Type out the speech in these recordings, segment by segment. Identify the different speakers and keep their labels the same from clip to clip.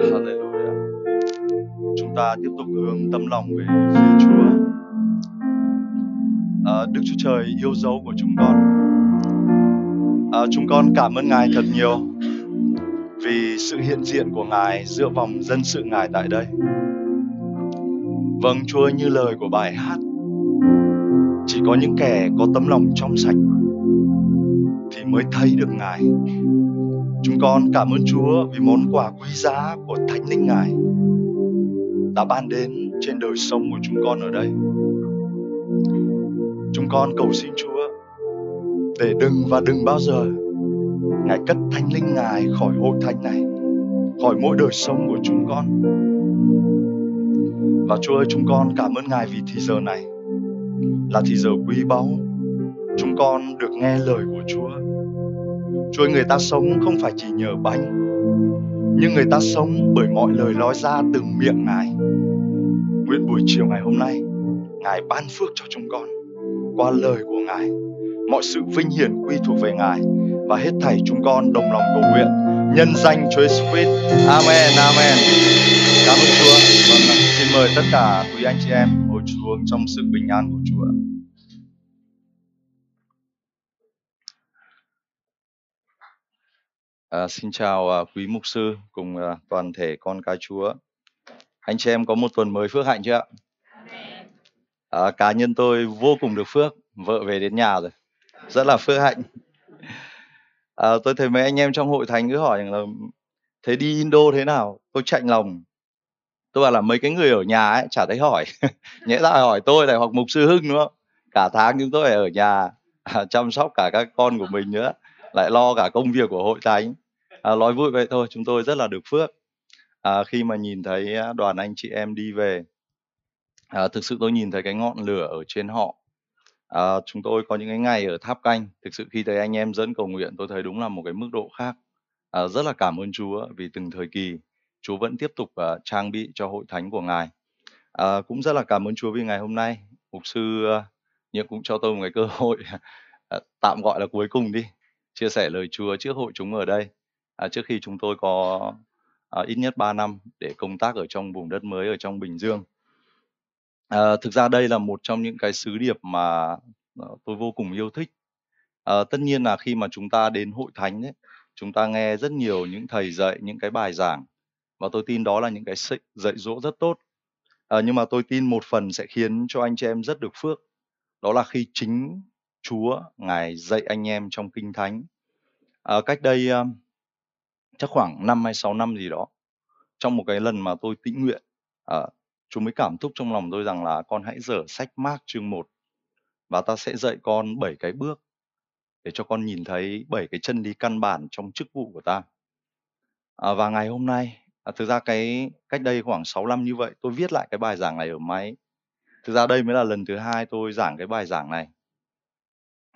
Speaker 1: Hallelujah. Chúng ta tiếp tục hướng tâm lòng về phía Chúa. À, Đức Chúa Trời yêu dấu của chúng con. À, chúng con cảm ơn Ngài thật nhiều vì sự hiện diện của Ngài giữa vòng dân sự Ngài tại đây. Vâng Chúa như lời của bài hát Chỉ có những kẻ có tấm lòng trong sạch Thì mới thấy được Ngài Chúng con cảm ơn Chúa vì món quà quý giá của Thánh Linh Ngài đã ban đến trên đời sống của chúng con ở đây. Chúng con cầu xin Chúa để đừng và đừng bao giờ Ngài cất Thánh Linh Ngài khỏi hội thánh này, khỏi mỗi đời sống của chúng con. Và Chúa ơi, chúng con cảm ơn Ngài vì thì giờ này là thì giờ quý báu. Chúng con được nghe lời của Chúa Chúa ơi, người ta sống không phải chỉ nhờ bánh nhưng người ta sống bởi mọi lời nói ra từ miệng Ngài. Nguyện buổi chiều ngày hôm nay, Ngài ban phước cho chúng con qua lời của Ngài. Mọi sự vinh hiển quy thuộc về Ngài và hết thảy chúng con đồng lòng cầu nguyện nhân danh Chúa Jesus Christ. Amen, amen. Cảm ơn Chúa. Vâng, xin mời tất cả quý anh chị em ngồi xuống trong sự bình an của Chúa. À, xin chào à, quý mục sư cùng à, toàn thể con cái Chúa. Anh chị em có một tuần mới phước hạnh chưa ạ? À, cá nhân tôi vô cùng được phước, vợ về đến nhà rồi, rất là phước hạnh. À, tôi thấy mấy anh em trong hội thánh cứ hỏi là thế đi Indo thế nào? Tôi chạnh lòng. Tôi bảo là mấy cái người ở nhà ấy chả thấy hỏi, nhẽ ra hỏi tôi này hoặc mục sư Hưng đúng không? Cả tháng chúng tôi ở nhà à, chăm sóc cả các con của mình nữa lại lo cả công việc của hội thánh. À, nói vui vậy thôi chúng tôi rất là được phước. À, khi mà nhìn thấy à, đoàn anh chị em đi về à, thực sự tôi nhìn thấy cái ngọn lửa ở trên họ. À, chúng tôi có những cái ngày ở tháp canh thực sự khi thấy anh em dẫn cầu nguyện tôi thấy đúng là một cái mức độ khác. À, rất là cảm ơn Chúa vì từng thời kỳ Chúa vẫn tiếp tục uh, trang bị cho hội thánh của ngài. À, cũng rất là cảm ơn Chúa vì ngày hôm nay mục sư à, uh, nhưng cũng cho tôi một cái cơ hội uh, tạm gọi là cuối cùng đi chia sẻ lời Chúa trước hội chúng ở đây à, trước khi chúng tôi có à, ít nhất 3 năm để công tác ở trong vùng đất mới ở trong Bình Dương. À, thực ra đây là một trong những cái sứ điệp mà à, tôi vô cùng yêu thích. À, tất nhiên là khi mà chúng ta đến hội thánh ấy, chúng ta nghe rất nhiều những thầy dạy những cái bài giảng và tôi tin đó là những cái dạy dỗ rất tốt. À, nhưng mà tôi tin một phần sẽ khiến cho anh chị em rất được phước. Đó là khi chính Chúa ngài dạy anh em trong kinh thánh. À, cách đây um, chắc khoảng 5 hay 6 năm gì đó trong một cái lần mà tôi tĩnh nguyện à, Chúa mới cảm thúc trong lòng tôi rằng là con hãy dở sách Mark chương 1 và ta sẽ dạy con bảy cái bước để cho con nhìn thấy bảy cái chân lý căn bản trong chức vụ của ta. À, và ngày hôm nay, à, thực ra cái cách đây khoảng 6 năm như vậy, tôi viết lại cái bài giảng này ở máy. Thực ra đây mới là lần thứ hai tôi giảng cái bài giảng này.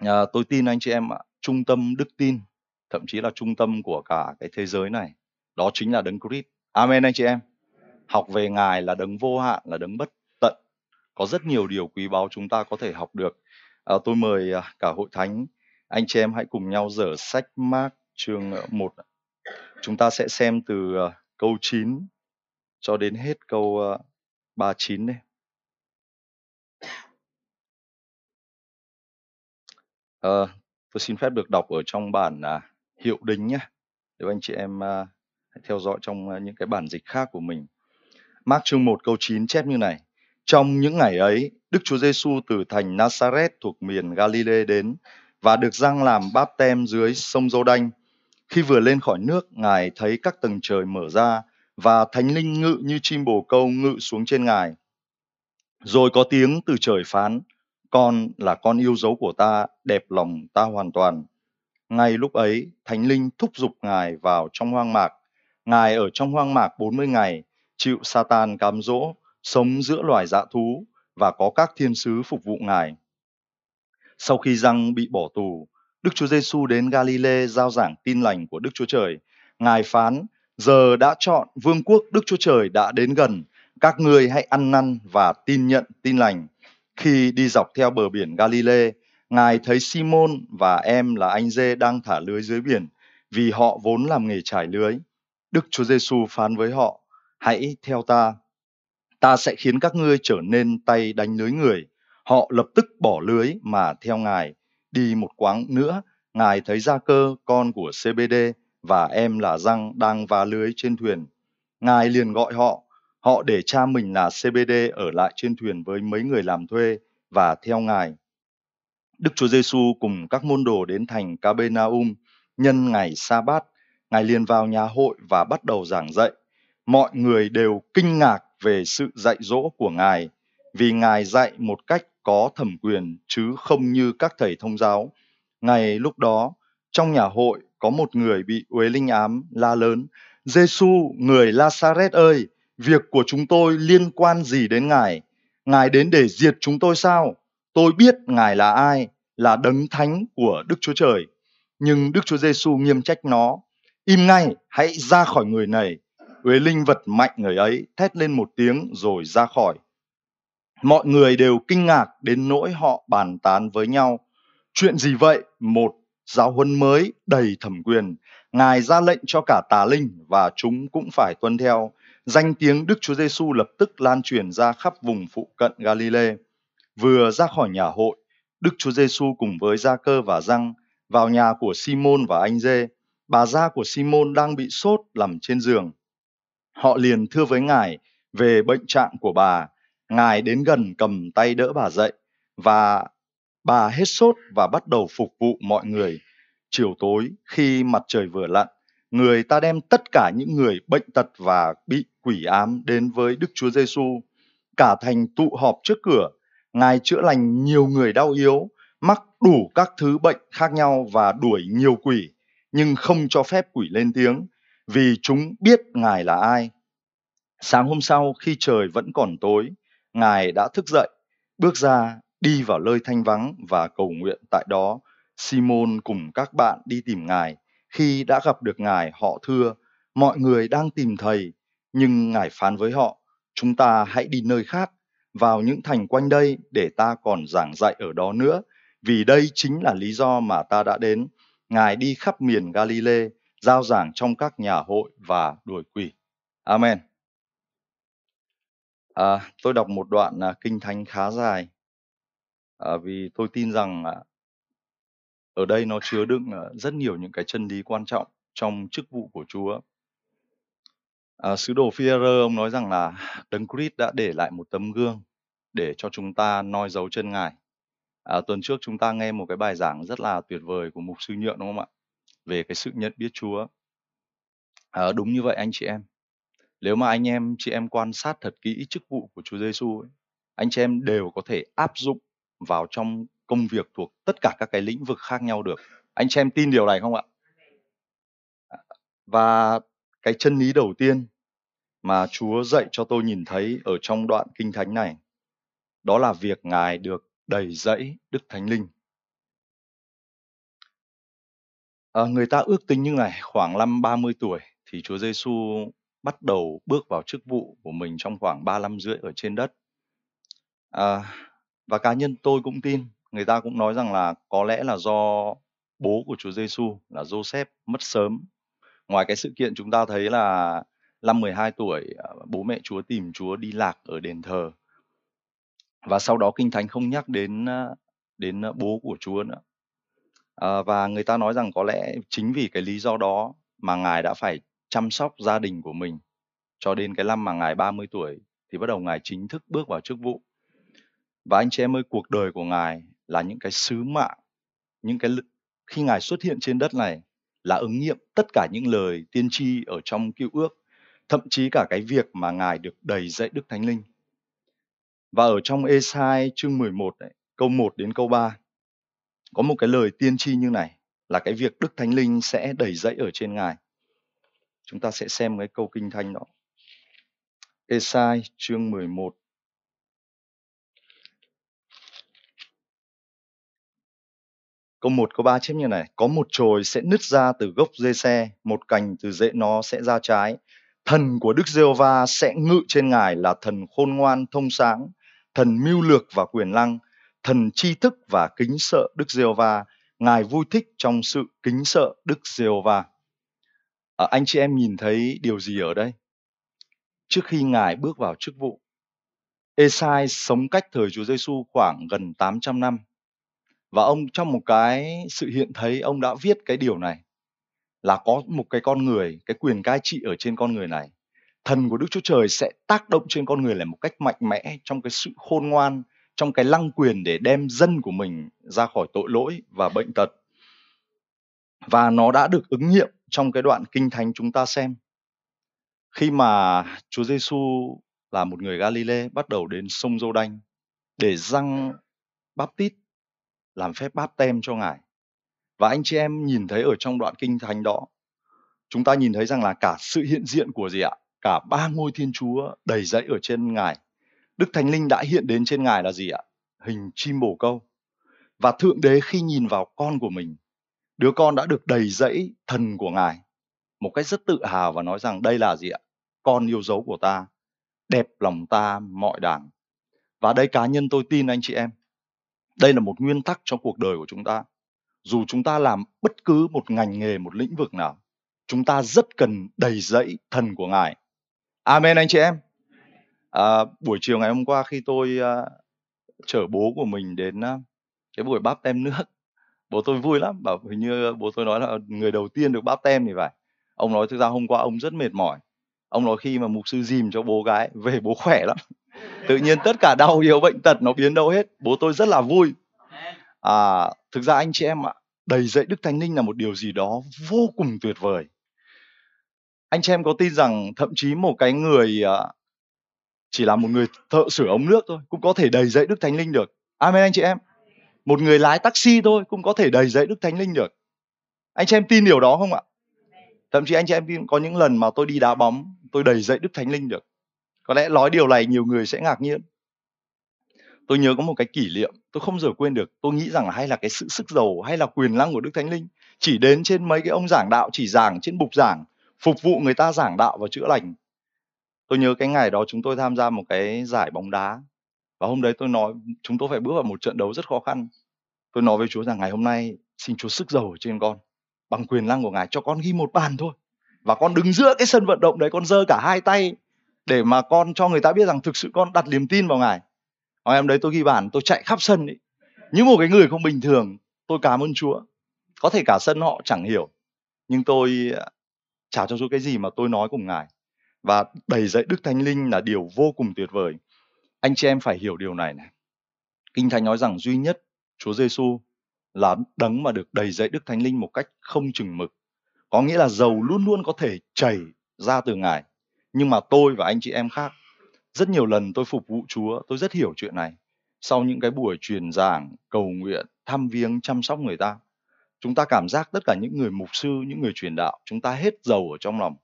Speaker 1: À, tôi tin anh chị em ạ, trung tâm đức tin thậm chí là trung tâm của cả cái thế giới này đó chính là đấng Christ. Amen anh chị em. Học về ngài là đấng vô hạn là đấng bất tận. Có rất nhiều điều quý báu chúng ta có thể học được. À, tôi mời à, cả hội thánh anh chị em hãy cùng nhau dở sách Mark chương ờ, 1 chúng ta sẽ xem từ câu 9 cho đến hết câu 39 đây. À, tôi xin phép được đọc ở trong bản à, hiệu đính nhé để anh chị em à, hãy theo dõi trong à, những cái bản dịch khác của mình. Mark chương 1 câu 9 chép như này. Trong những ngày ấy, Đức Chúa Giêsu từ thành Nazareth thuộc miền Galilee đến và được răng làm báp tem dưới sông Giô Đanh. Khi vừa lên khỏi nước, Ngài thấy các tầng trời mở ra và thánh linh ngự như chim bồ câu ngự xuống trên Ngài. Rồi có tiếng từ trời phán, con là con yêu dấu của ta, đẹp lòng ta hoàn toàn. Ngay lúc ấy, Thánh Linh thúc giục Ngài vào trong hoang mạc. Ngài ở trong hoang mạc 40 ngày, chịu Satan cám dỗ, sống giữa loài dã thú và có các thiên sứ phục vụ Ngài. Sau khi răng bị bỏ tù, Đức Chúa Giêsu đến Galilee giao giảng tin lành của Đức Chúa Trời. Ngài phán, giờ đã chọn vương quốc Đức Chúa Trời đã đến gần, các ngươi hãy ăn năn và tin nhận tin lành. Khi đi dọc theo bờ biển Galilee, Ngài thấy Simon và em là anh Dê đang thả lưới dưới biển vì họ vốn làm nghề trải lưới. Đức Chúa Giêsu phán với họ, hãy theo ta. Ta sẽ khiến các ngươi trở nên tay đánh lưới người. Họ lập tức bỏ lưới mà theo Ngài. Đi một quãng nữa, Ngài thấy Gia Cơ, con của CBD, và em là Răng đang va lưới trên thuyền. Ngài liền gọi họ. Họ để cha mình là CBD ở lại trên thuyền với mấy người làm thuê và theo Ngài. Đức Chúa Giêsu cùng các môn đồ đến thành Capernaum nhân ngày sa bát ngài liền vào nhà hội và bắt đầu giảng dạy. Mọi người đều kinh ngạc về sự dạy dỗ của ngài, vì ngài dạy một cách có thẩm quyền chứ không như các thầy thông giáo. Ngày lúc đó, trong nhà hội có một người bị uế linh ám la lớn Giêsu người Lazareth ơi! Việc của chúng tôi liên quan gì đến ngài? Ngài đến để diệt chúng tôi sao? Tôi biết ngài là ai, là đấng thánh của Đức Chúa Trời. Nhưng Đức Chúa Giêsu nghiêm trách nó. Im ngay, hãy ra khỏi người này. Huế linh vật mạnh người ấy thét lên một tiếng rồi ra khỏi. Mọi người đều kinh ngạc đến nỗi họ bàn tán với nhau. Chuyện gì vậy? Một, giáo huấn mới đầy thẩm quyền. Ngài ra lệnh cho cả tà linh và chúng cũng phải tuân theo danh tiếng đức chúa giêsu lập tức lan truyền ra khắp vùng phụ cận galilee vừa ra khỏi nhà hội đức chúa giêsu cùng với gia cơ và răng vào nhà của simon và anh dê bà gia của Simon đang bị sốt nằm trên giường. Họ liền thưa với ngài về bệnh trạng của bà. Ngài đến gần cầm tay đỡ bà dậy và bà hết sốt và bắt đầu phục vụ mọi người. Chiều tối khi mặt trời vừa lặn, người ta đem tất cả những người bệnh tật và bị quỷ ám đến với Đức Chúa Giêsu. Cả thành tụ họp trước cửa, Ngài chữa lành nhiều người đau yếu, mắc đủ các thứ bệnh khác nhau và đuổi nhiều quỷ nhưng không cho phép quỷ lên tiếng vì chúng biết ngài là ai. Sáng hôm sau khi trời vẫn còn tối ngài đã thức dậy bước ra đi vào nơi thanh vắng và cầu nguyện tại đó. Simon cùng các bạn đi tìm ngài khi đã gặp được ngài họ thưa mọi người đang tìm thầy nhưng ngài phán với họ chúng ta hãy đi nơi khác vào những thành quanh đây để ta còn giảng dạy ở đó nữa vì đây chính là lý do mà ta đã đến Ngài đi khắp miền Galilee, giao giảng trong các nhà hội và đuổi quỷ. Amen. À, tôi đọc một đoạn à, kinh thánh khá dài à, vì tôi tin rằng à, ở đây nó chứa đựng ờ, rất nhiều những cái chân lý quan trọng trong chức vụ của Chúa. À, sứ đồ phi ông nói rằng là Đấng Christ đã để lại một tấm gương để cho chúng ta noi dấu chân Ngài. À, tuần trước chúng ta nghe một cái bài giảng rất là tuyệt vời của mục sư Nhượng đúng không ạ? Về cái sự nhận biết Chúa. À, đúng như vậy anh chị em. Nếu mà anh em chị em quan sát thật kỹ chức vụ của Chúa Giêsu anh chị em đều có thể áp dụng vào trong công việc thuộc tất cả các cái lĩnh vực khác nhau được. Anh chị em tin điều này không ạ? À, và cái chân lý đầu tiên mà Chúa dạy cho tôi nhìn thấy ở trong đoạn kinh thánh này đó là việc Ngài được đầy dẫy Đức Thánh Linh. À, người ta ước tính như này, khoảng năm 30 tuổi thì Chúa Giêsu bắt đầu bước vào chức vụ của mình trong khoảng 3 năm rưỡi ở trên đất. À, và cá nhân tôi cũng tin, người ta cũng nói rằng là có lẽ là do bố của Chúa Giêsu là Joseph mất sớm. Ngoài cái sự kiện chúng ta thấy là năm 12 tuổi à, bố mẹ Chúa tìm Chúa đi lạc ở đền thờ và sau đó kinh thánh không nhắc đến à, đến à, bố của Chúa nữa. À, và người ta nói rằng có lẽ chính vì cái lý do đó mà ngài đã phải chăm sóc gia đình của mình cho đến cái năm mà ngài 30 tuổi thì bắt đầu ngài chính thức bước vào chức vụ. Và anh chị em ơi, cuộc đời của ngài là những cái sứ mạng, những cái khi ngài xuất hiện trên đất này là ứng nghiệm tất cả những lời tiên tri ở trong cựu ước, thậm chí cả cái việc mà ngài được đầy dạy Đức Thánh Linh. Và ở trong Esai chương 11 này, câu 1 đến câu 3 có một cái lời tiên tri như này là cái việc Đức Thánh Linh sẽ đầy dẫy ở trên Ngài. Chúng ta sẽ xem cái câu kinh thánh đó. Esai chương 11 Câu 1, câu 3 chép như này. Có một chồi sẽ nứt ra từ gốc dê xe, một cành từ rễ nó sẽ ra trái. Thần của Đức giê va sẽ ngự trên ngài là thần khôn ngoan thông sáng, thần mưu lược và quyền năng, thần tri thức và kính sợ Đức giê va Ngài vui thích trong sự kính sợ Đức giê va À, anh chị em nhìn thấy điều gì ở đây? Trước khi Ngài bước vào chức vụ, Esai sống cách thời Chúa Giêsu khoảng gần 800 năm. Và ông trong một cái sự hiện thấy ông đã viết cái điều này là có một cái con người, cái quyền cai trị ở trên con người này. Thần của Đức Chúa Trời sẽ tác động trên con người này một cách mạnh mẽ trong cái sự khôn ngoan, trong cái lăng quyền để đem dân của mình ra khỏi tội lỗi và bệnh tật. Và nó đã được ứng nghiệm trong cái đoạn kinh thánh chúng ta xem. Khi mà Chúa Giêsu là một người Galilee bắt đầu đến sông Giô Đanh để răng báp tít làm phép báp tem cho ngài. Và anh chị em nhìn thấy ở trong đoạn kinh thánh đó, chúng ta nhìn thấy rằng là cả sự hiện diện của gì ạ? Cả ba ngôi thiên chúa đầy dẫy ở trên ngài. Đức thánh linh đã hiện đến trên ngài là gì ạ? Hình chim bồ câu. Và thượng đế khi nhìn vào con của mình, đứa con đã được đầy dẫy thần của ngài. Một cách rất tự hào và nói rằng đây là gì ạ? Con yêu dấu của ta, đẹp lòng ta mọi đảng và đây cá nhân tôi tin anh chị em đây là một nguyên tắc trong cuộc đời của chúng ta. Dù chúng ta làm bất cứ một ngành nghề một lĩnh vực nào chúng ta rất cần đầy dẫy thần của ngài. Amen anh chị em. À, buổi chiều ngày hôm qua khi tôi uh, chở bố của mình đến uh, cái buổi báp tem nước bố tôi vui lắm. Bảo hình như bố tôi nói là người đầu tiên được báp tem thì phải. Ông nói thực ra hôm qua ông rất mệt mỏi. Ông nói khi mà mục sư dìm cho bố gái về bố khỏe lắm tự nhiên tất cả đau yếu bệnh tật nó biến đâu hết. Bố tôi rất là vui. À, thực ra anh chị em ạ đầy dạy đức thánh linh là một điều gì đó vô cùng tuyệt vời. Anh chị em có tin rằng thậm chí một cái người à, chỉ là một người thợ sửa ống nước thôi cũng có thể đầy dạy đức thánh linh được. Amen anh chị em. Một người lái taxi thôi cũng có thể đầy dạy đức thánh linh được. Anh chị em tin điều đó không ạ? Thậm chí anh chị em tin có những lần mà tôi đi đá bóng tôi đầy dạy đức thánh linh được có lẽ nói điều này nhiều người sẽ ngạc nhiên. Tôi nhớ có một cái kỷ niệm, tôi không giờ quên được. Tôi nghĩ rằng là hay là cái sự sức giàu hay là quyền năng của đức thánh linh chỉ đến trên mấy cái ông giảng đạo, chỉ giảng trên bục giảng, phục vụ người ta giảng đạo và chữa lành. Tôi nhớ cái ngày đó chúng tôi tham gia một cái giải bóng đá và hôm đấy tôi nói, chúng tôi phải bước vào một trận đấu rất khó khăn. Tôi nói với chúa rằng, ngày hôm nay xin chúa sức giàu ở trên con, bằng quyền năng của ngài, cho con ghi một bàn thôi và con đứng giữa cái sân vận động đấy, con giơ cả hai tay để mà con cho người ta biết rằng thực sự con đặt niềm tin vào ngài. Hồi em đấy tôi ghi bản, tôi chạy khắp sân ấy. Như một cái người không bình thường tôi cảm ơn chúa. Có thể cả sân họ chẳng hiểu nhưng tôi à, trả cho chúa cái gì mà tôi nói cùng ngài. Và đầy dạy đức thánh linh là điều vô cùng tuyệt vời. Anh chị em phải hiểu điều này này. Kinh thánh nói rằng duy nhất chúa giêsu là đấng mà được đầy dạy đức thánh linh một cách không chừng mực. Có nghĩa là dầu luôn luôn có thể chảy ra từ ngài nhưng mà tôi và anh chị em khác, rất nhiều lần tôi phục vụ chúa, tôi rất hiểu chuyện này. Sau những cái buổi truyền giảng, cầu nguyện, thăm viếng, chăm sóc người ta, chúng ta cảm giác tất cả những người mục sư, những người truyền đạo, chúng ta hết dầu ở trong lòng.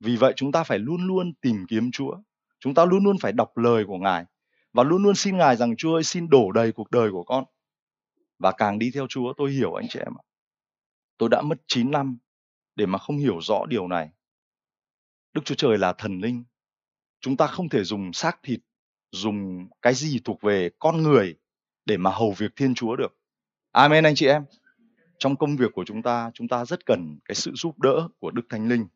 Speaker 1: Vì vậy chúng ta phải luôn luôn tìm kiếm chúa. Chúng ta luôn luôn phải đọc lời của ngài và luôn luôn xin ngài rằng, chúa ơi, xin đổ đầy cuộc đời của con. Và càng đi theo chúa, tôi hiểu anh chị em ạ. Tôi đã mất 9 năm để mà không hiểu rõ điều này. Đức Chúa Trời là thần linh. Chúng ta không thể dùng xác thịt, dùng cái gì thuộc về con người để mà hầu việc Thiên Chúa được. Amen anh chị em. Trong công việc của chúng ta, chúng ta rất cần cái sự giúp đỡ của Đức Thánh Linh.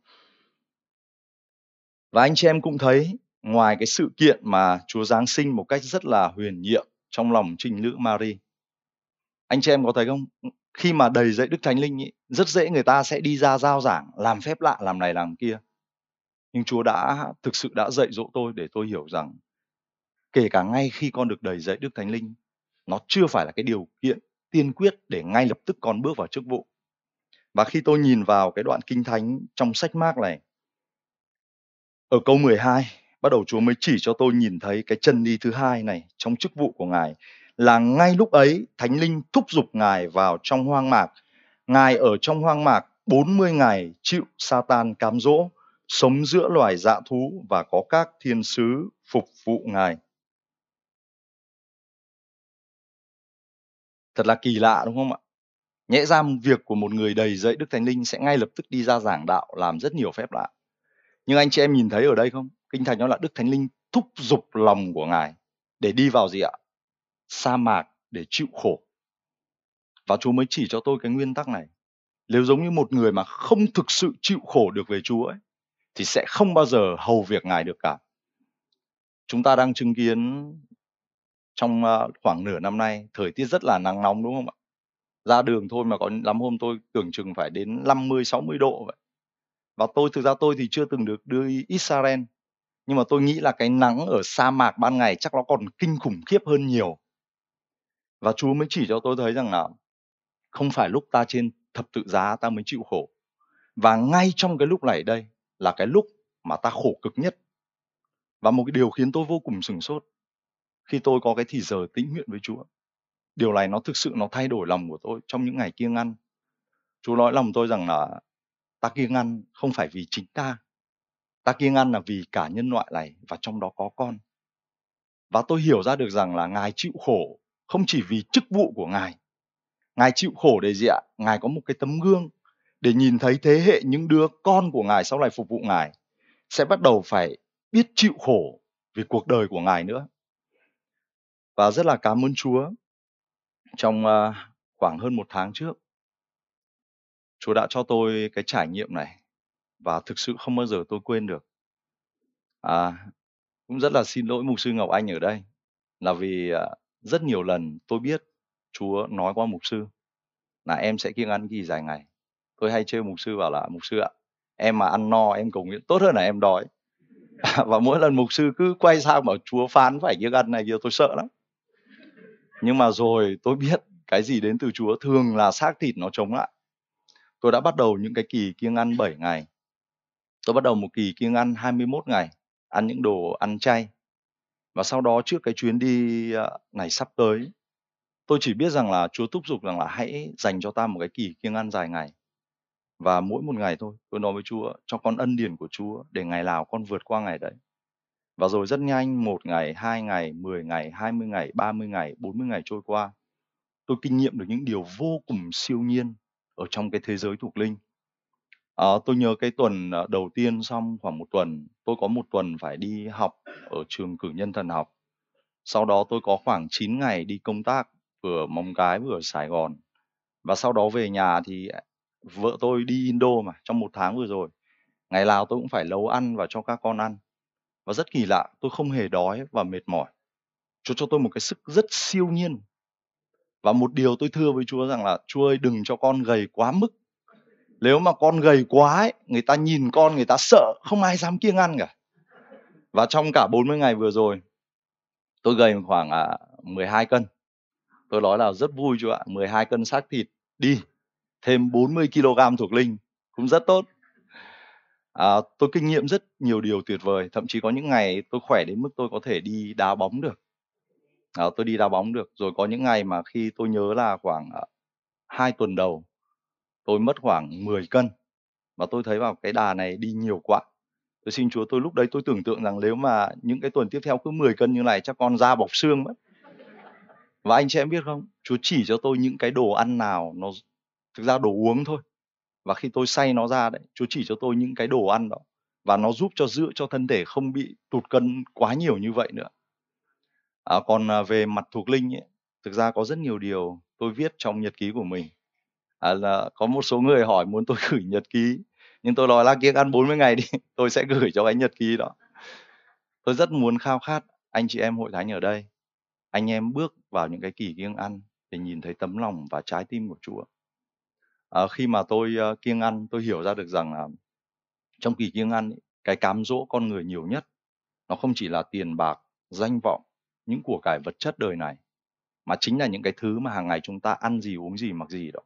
Speaker 1: Và anh chị em cũng thấy ngoài cái sự kiện mà Chúa Giáng sinh một cách rất là huyền nhiệm trong lòng trinh nữ Mary. Anh chị em có thấy không? Khi mà đầy dậy Đức Thánh Linh ý, rất dễ người ta sẽ đi ra giao giảng, làm phép lạ, làm này làm kia nhưng Chúa đã thực sự đã dạy dỗ tôi để tôi hiểu rằng kể cả ngay khi con được đầy dạy Đức Thánh Linh, nó chưa phải là cái điều kiện tiên quyết để ngay lập tức con bước vào chức vụ. Và khi tôi nhìn vào cái đoạn kinh thánh trong sách Mác này, ở câu 12, bắt đầu Chúa mới chỉ cho tôi nhìn thấy cái chân đi thứ hai này trong chức vụ của Ngài là ngay lúc ấy Thánh Linh thúc giục Ngài vào trong hoang mạc. Ngài ở trong hoang mạc 40 ngày chịu Satan cám dỗ sống giữa loài dạ thú và có các thiên sứ phục vụ Ngài. Thật là kỳ lạ đúng không ạ? Nhẽ ra việc của một người đầy dậy Đức Thánh Linh sẽ ngay lập tức đi ra giảng đạo làm rất nhiều phép lạ. Nhưng anh chị em nhìn thấy ở đây không? Kinh Thánh nói là Đức Thánh Linh thúc giục lòng của Ngài để đi vào gì ạ? Sa mạc để chịu khổ. Và Chúa mới chỉ cho tôi cái nguyên tắc này. nếu giống như một người mà không thực sự chịu khổ được về Chúa ấy, thì sẽ không bao giờ hầu việc Ngài được cả. Chúng ta đang chứng kiến trong ờ, khoảng nửa năm nay, thời tiết rất là nắng nóng, đúng không ạ? Ra đường thôi mà có lắm hôm tôi tưởng chừng phải đến 50 60 độ vậy. Và tôi, thực ra tôi thì chưa từng được đưa Israel, nhưng mà tôi nghĩ là cái nắng ở sa mạc ban ngày chắc nó còn kinh khủng khiếp hơn nhiều. Và Chúa mới chỉ cho tôi thấy rằng là không phải lúc ta trên thập tự giá ta mới chịu khổ. Và ngay trong cái lúc này đây là cái lúc mà ta khổ cực nhất. Và một cái điều khiến tôi vô cùng sửng sốt khi tôi có cái thì giờ tĩnh nguyện với Chúa. Điều này nó thực sự nó thay đổi lòng của tôi trong những ngày kiêng ăn. Chúa nói lòng tôi rằng là ta kiêng ăn không phải vì chính ta. Ta kiêng ăn là vì cả nhân loại này và trong đó có con. Và tôi hiểu ra được rằng là Ngài chịu khổ không chỉ vì chức vụ của Ngài. Ngài chịu khổ để gì ạ? Ngài có một cái tấm gương để nhìn thấy thế hệ những đứa con của Ngài sau này phục vụ Ngài sẽ bắt đầu phải biết chịu khổ vì cuộc đời của Ngài nữa. Và rất là cảm ơn Chúa trong à, khoảng hơn một tháng trước Chúa đã cho tôi cái trải nghiệm này và thực sự không bao giờ tôi quên được. À, cũng rất là xin lỗi mục sư Ngọc Anh ở đây là vì à, rất nhiều lần tôi biết Chúa nói qua mục sư là em sẽ kiêng ăn kỳ dài ngày. Tôi hay chơi mục sư bảo là mục sư ạ, em mà ăn no em cầu nguyện tốt hơn là em đói. và mỗi lần mục sư cứ quay sang bảo Chúa phán phải kiêng ăn này kia tôi sợ lắm. Nhưng mà rồi tôi biết cái gì đến từ Chúa thường là xác thịt nó chống lại. Tôi đã bắt đầu những cái kỳ kiêng ăn 7 ngày. Tôi bắt đầu một kỳ kiêng ăn 21 ngày, ăn những đồ ăn chay. Và sau đó trước cái chuyến đi ờ, này sắp tới, tôi chỉ biết rằng là Chúa thúc giục rằng là hãy dành cho ta một cái kỳ kiêng ăn dài ngày. Và mỗi một ngày thôi, tôi nói với Chúa, cho con ân điển của Chúa để ngày nào con vượt qua ngày đấy. Và rồi rất nhanh, một ngày, hai ngày, 10 ngày, 20 ngày, 30 ngày, 40 ngày trôi qua. Tôi kinh nghiệm được những điều vô cùng siêu nhiên ở trong cái thế giới thuộc linh. À, tôi nhớ cái tuần à, đầu tiên xong khoảng một tuần, tôi có một tuần phải đi học ở trường cử nhân thần học. Sau đó tôi có khoảng 9 ngày đi công tác vừa Móng Cái vừa ở Sài Gòn. Và sau đó về nhà thì vợ tôi đi Indo mà trong một tháng vừa rồi. Ngày nào tôi cũng phải nấu ăn và cho các con ăn. Và rất kỳ lạ, tôi không hề đói và mệt mỏi. Chúa cho tôi một cái sức rất siêu nhiên. Và một điều tôi thưa với Chúa rằng là Chúa ơi đừng cho con gầy quá mức. Nếu mà con gầy quá ấy, người ta nhìn con người ta sợ, không ai dám kiêng ăn cả. Và trong cả 40 ngày vừa rồi, tôi gầy khoảng à, 12 cân. Tôi nói là rất vui chú ạ, 12 cân xác thịt đi, thêm 40 kg thuộc linh cũng rất tốt. À, tôi kinh nghiệm rất nhiều điều tuyệt vời, thậm chí có những ngày tôi khỏe đến mức tôi có thể đi đá bóng được. À, tôi đi đá bóng được, rồi có những ngày mà khi tôi nhớ là khoảng à, hai tuần đầu tôi mất khoảng 10 cân và tôi thấy vào cái đà này đi nhiều quá. Tôi xin Chúa tôi lúc đấy tôi tưởng tượng rằng nếu mà những cái tuần tiếp theo cứ 10 cân như này chắc con da bọc xương mất. Và anh chị em biết không, Chúa chỉ cho tôi những cái đồ ăn nào nó thực ra đồ uống thôi. Và khi tôi xay nó ra đấy, Chúa chỉ cho tôi những cái đồ ăn đó và nó giúp cho giữ cho thân thể không bị tụt cân quá nhiều như vậy nữa. À, còn à, về mặt thuộc linh ấy, thực ra có rất nhiều điều tôi viết trong nhật ký của mình. À, là có một số người hỏi muốn tôi gửi nhật ký, nhưng tôi nói là kia ăn 40 ngày đi, tôi sẽ gửi cho cái nhật ký đó. Tôi rất muốn khao khát anh chị em hội thánh ở đây anh em bước vào những cái kỳ kiêng ăn để nhìn thấy tấm lòng và trái tim của Chúa. À, khi mà tôi uh, kiêng ăn, tôi hiểu ra được rằng là trong kỳ kiêng ăn, cái cám dỗ con người nhiều nhất nó không chỉ là tiền bạc, danh vọng, những của cải vật chất đời này, mà chính là những cái thứ mà hàng ngày chúng ta ăn gì, uống gì, mặc gì đó.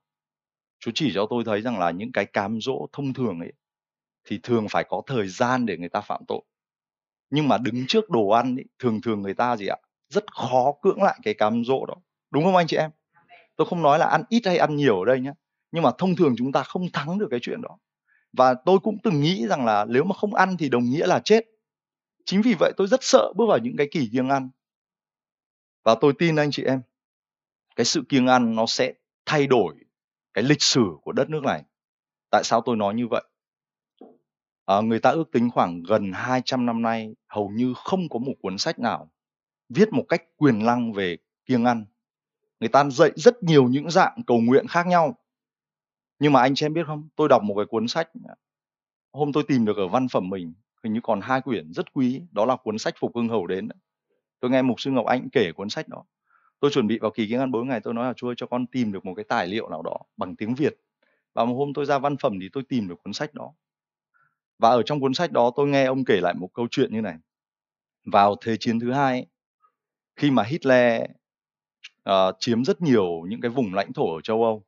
Speaker 1: chú chỉ cho tôi thấy rằng là những cái cám dỗ thông thường ấy thì thường phải có thời gian để người ta phạm tội. Nhưng mà đứng trước đồ ăn ấy, thường thường người ta gì ạ? rất khó cưỡng lại cái cám dỗ đó đúng không anh chị em tôi không nói là ăn ít hay ăn nhiều ở đây nhé nhưng mà thông thường chúng ta không thắng được cái chuyện đó. Và tôi cũng từng nghĩ rằng là nếu mà không ăn thì đồng nghĩa là chết. Chính vì vậy tôi rất sợ bước vào những cái kỳ kiêng ăn. Và tôi tin anh chị em cái sự kiêng ăn nó sẽ thay đổi cái lịch sử của đất nước này. Tại sao tôi nói như vậy? À, người ta ước tính khoảng gần 200 năm nay hầu như không có một cuốn sách nào viết một cách quyền năng về kiêng ăn. Người ta dạy rất nhiều những dạng cầu nguyện khác nhau. Nhưng mà anh chị em biết không, tôi đọc một cái cuốn sách hôm tôi tìm được ở văn phẩm mình, hình như còn hai quyển rất quý, đó là cuốn sách Phục Hưng Hầu đến. Tôi nghe mục sư Ngọc Anh kể cuốn sách đó. Tôi chuẩn bị vào kỳ kiến ăn bốn ngày tôi nói là Chúa ơi, cho con tìm được một cái tài liệu nào đó bằng tiếng Việt. Và một hôm tôi ra văn phẩm thì tôi tìm được cuốn sách đó. Và ở trong cuốn sách đó tôi nghe ông kể lại một câu chuyện như này. Vào Thế chiến thứ hai, khi mà Hitler uh, chiếm rất nhiều những cái vùng lãnh thổ ở châu Âu,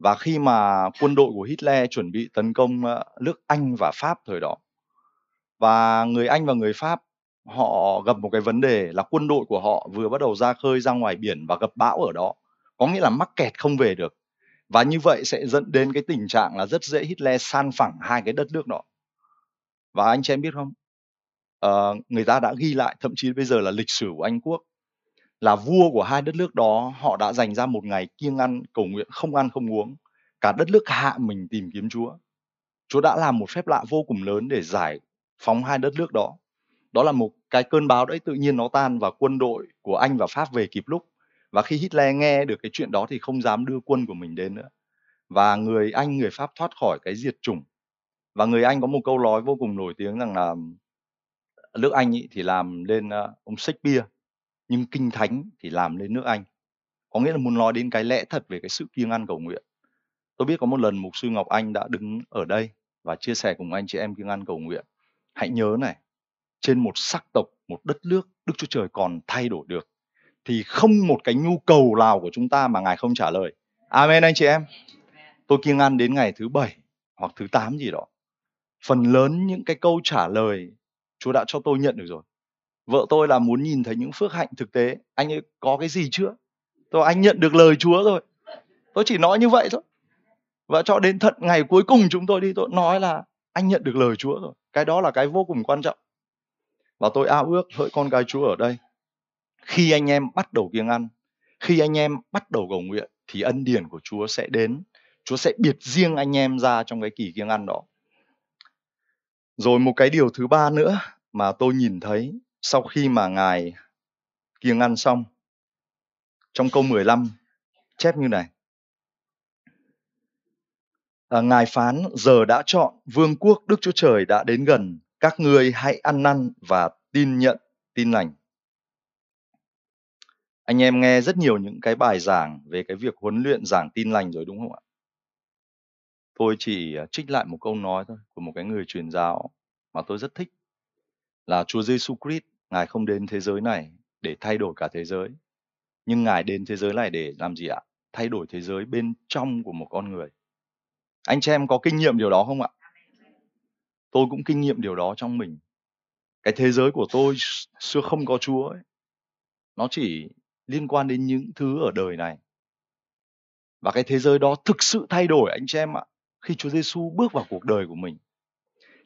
Speaker 1: và khi mà quân đội của Hitler chuẩn bị tấn công ờ, nước Anh và Pháp thời đó, và người Anh và người Pháp họ gặp một cái vấn đề là quân đội của họ vừa bắt đầu ra khơi ra ngoài biển và gặp bão ở đó, có nghĩa là mắc kẹt không về được. Và như vậy sẽ dẫn đến cái tình trạng là rất dễ Hitler san phẳng hai cái đất nước đó. Và anh chị em biết không? à, người ta đã ghi lại thậm chí bây giờ là lịch sử của Anh quốc là vua của hai đất nước đó, họ đã dành ra một ngày kiêng ăn, cầu nguyện không ăn không uống, cả đất nước hạ mình tìm kiếm Chúa. Chúa đã làm một phép lạ vô cùng lớn để giải phóng hai đất nước đó. Đó là một cái cơn bão đấy tự nhiên nó tan và quân đội của Anh và Pháp về kịp lúc. Và khi Hitler nghe được cái chuyện đó thì không dám đưa quân của mình đến nữa. Và người Anh, người Pháp thoát khỏi cái diệt chủng. Và người Anh có một câu nói vô cùng nổi tiếng rằng là nước Anh ý thì làm lên ờ, ông Shakespeare nhưng kinh thánh thì làm lên nước Anh. Có nghĩa là muốn nói đến cái lẽ thật về cái sự kiêng ăn cầu nguyện. Tôi biết có một lần mục sư Ngọc Anh đã đứng ở đây và chia sẻ cùng anh chị em kiêng ăn cầu nguyện. Hãy nhớ này, trên một sắc tộc, một đất nước, Đức Chúa Trời còn thay đổi được, thì không một cái nhu cầu nào của chúng ta mà ngài không trả lời. Amen anh chị em. Tôi kiêng ăn đến ngày thứ bảy hoặc thứ tám gì đó. Phần lớn những cái câu trả lời Chúa đã cho tôi nhận được rồi vợ tôi là muốn nhìn thấy những phước hạnh thực tế. Anh ấy có cái gì chưa? Tôi anh nhận được lời chúa rồi. Tôi chỉ nói như vậy thôi. Và cho đến tận ngày cuối cùng chúng tôi đi, tôi nói là anh nhận được lời chúa rồi. Cái đó là cái vô cùng quan trọng. Và tôi ao ước hỡi con cái chúa ở đây. Khi anh em bắt đầu kiêng ăn, khi anh em bắt đầu cầu nguyện, thì ân điển của chúa sẽ đến. Chúa sẽ biệt riêng anh em ra trong cái kỳ kiêng ăn đó. Rồi một cái điều thứ ba nữa mà tôi nhìn thấy sau khi mà Ngài kiêng ăn xong, trong câu 15 chép như này. À, Ngài phán, giờ đã chọn, vương quốc Đức Chúa Trời đã đến gần, các ngươi hãy ăn năn và tin nhận tin lành. Anh em nghe rất nhiều những cái bài giảng về cái việc huấn luyện giảng tin lành rồi đúng không ạ? Tôi chỉ à, trích lại một câu nói thôi của một cái người truyền giáo mà tôi rất thích là Chúa Giêsu Christ, Ngài không đến thế giới này để thay đổi cả thế giới. Nhưng Ngài đến thế giới này để làm gì ạ? Thay đổi thế giới bên trong của một con người. Anh chị em có kinh nghiệm điều đó không ạ? Tôi cũng kinh nghiệm điều đó trong mình. Cái thế giới của tôi xưa không có Chúa ấy. Nó chỉ liên quan đến những thứ ở đời này. Và cái thế giới đó thực sự thay đổi anh chị em ạ. Khi Chúa Giêsu bước vào cuộc đời của mình.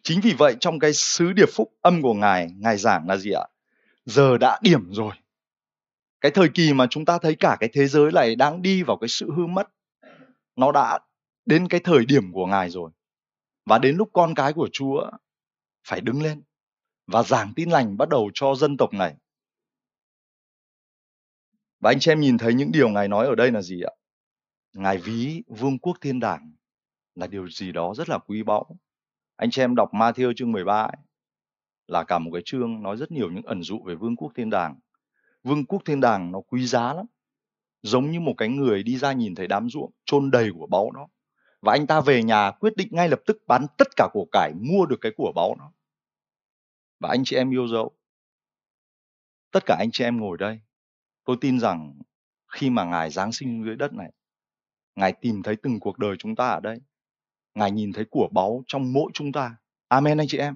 Speaker 1: Chính vì vậy trong cái sứ điệp phúc âm của Ngài, Ngài giảng là gì ạ? Giờ đã điểm rồi. Cái thời kỳ mà chúng ta thấy cả cái thế giới này đang đi vào cái sự hư mất. Nó đã đến cái thời điểm của Ngài rồi. Và đến lúc con cái của Chúa phải đứng lên và giảng tin lành bắt đầu cho dân tộc này. Và anh chị em nhìn thấy những điều Ngài nói ở đây là gì ạ? Ngài ví vương quốc thiên đàng là điều gì đó rất là quý báu anh chị em đọc Matthew chương 13 ấy, là cả một cái chương nói rất nhiều những ẩn dụ về vương quốc thiên đàng. Vương quốc thiên đàng nó quý giá lắm. Giống như một cái người đi ra nhìn thấy đám ruộng chôn đầy của báu nó, Và anh ta về nhà quyết định ngay lập tức bán tất cả của cải mua được cái của báu nó. Và anh chị em yêu dấu. Tất cả anh chị em ngồi đây. Tôi tin rằng khi mà Ngài Giáng sinh dưới đất này, Ngài tìm thấy từng cuộc đời chúng ta ở đây Ngài nhìn thấy của báu trong mỗi chúng ta. Amen anh chị em.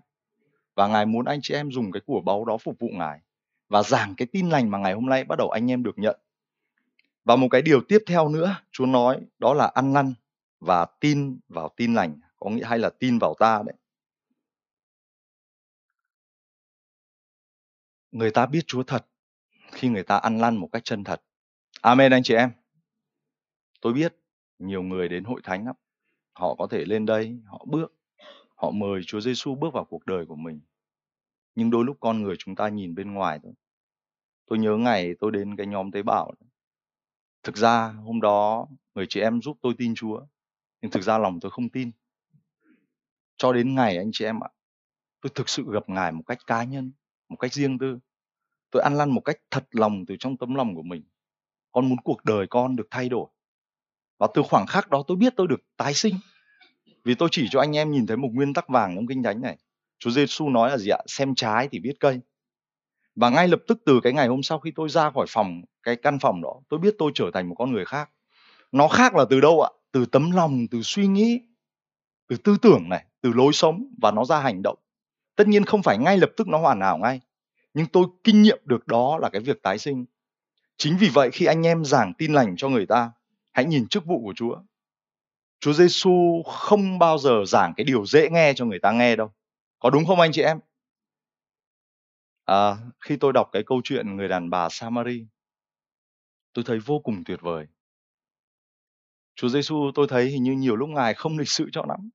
Speaker 1: Và Ngài muốn anh chị em dùng cái của báu đó phục vụ Ngài và giảng cái tin lành mà ngày hôm nay bắt đầu anh em được nhận. Và một cái điều tiếp theo nữa, Chúa nói đó là ăn năn và tin vào tin lành, có nghĩa hay là tin vào ta đấy. Người ta biết Chúa thật khi người ta ăn năn một cách chân thật. Amen anh chị em. Tôi biết nhiều người đến hội thánh lắm họ có thể lên đây họ bước họ mời Chúa Giêsu bước vào cuộc đời của mình. Nhưng đôi lúc con người chúng ta nhìn bên ngoài thôi. Tôi nhớ ngày tôi đến cái nhóm tế bào thực ra hôm đó người chị em giúp tôi tin Chúa, nhưng thực ra lòng tôi không tin. Cho đến ngày anh chị em ạ, tôi thực sự gặp ngài một cách cá nhân, một cách riêng tư. Tôi ăn lăn một cách thật lòng từ trong tấm lòng của mình. Con muốn cuộc đời con được thay đổi. Và từ khoảng khắc đó tôi biết tôi được tái sinh vì tôi chỉ cho anh em nhìn thấy một nguyên tắc vàng trong kinh thánh này. Chúa Giêsu nói là gì ạ? Xem trái thì biết cây. Và ngay lập tức từ cái ngày hôm sau khi tôi ra khỏi phòng, cái căn phòng đó, tôi biết tôi trở thành một con người khác. Nó khác là từ đâu ạ? Từ tấm lòng, từ suy nghĩ, từ tư tưởng này, từ lối sống và nó ra hành động. Tất nhiên không phải ngay lập tức nó hoàn hảo ngay, nhưng tôi kinh nghiệm được đó là cái việc tái sinh. Chính vì vậy khi anh em giảng tin lành cho người ta, hãy nhìn chức vụ của chúa chúa giêsu không bao giờ giảng cái điều dễ nghe cho người ta nghe đâu có đúng không anh chị em à, khi tôi đọc cái câu chuyện người đàn bà samari tôi thấy vô cùng tuyệt vời Chúa Giêsu tôi thấy hình như nhiều lúc ngài không lịch sự cho lắm.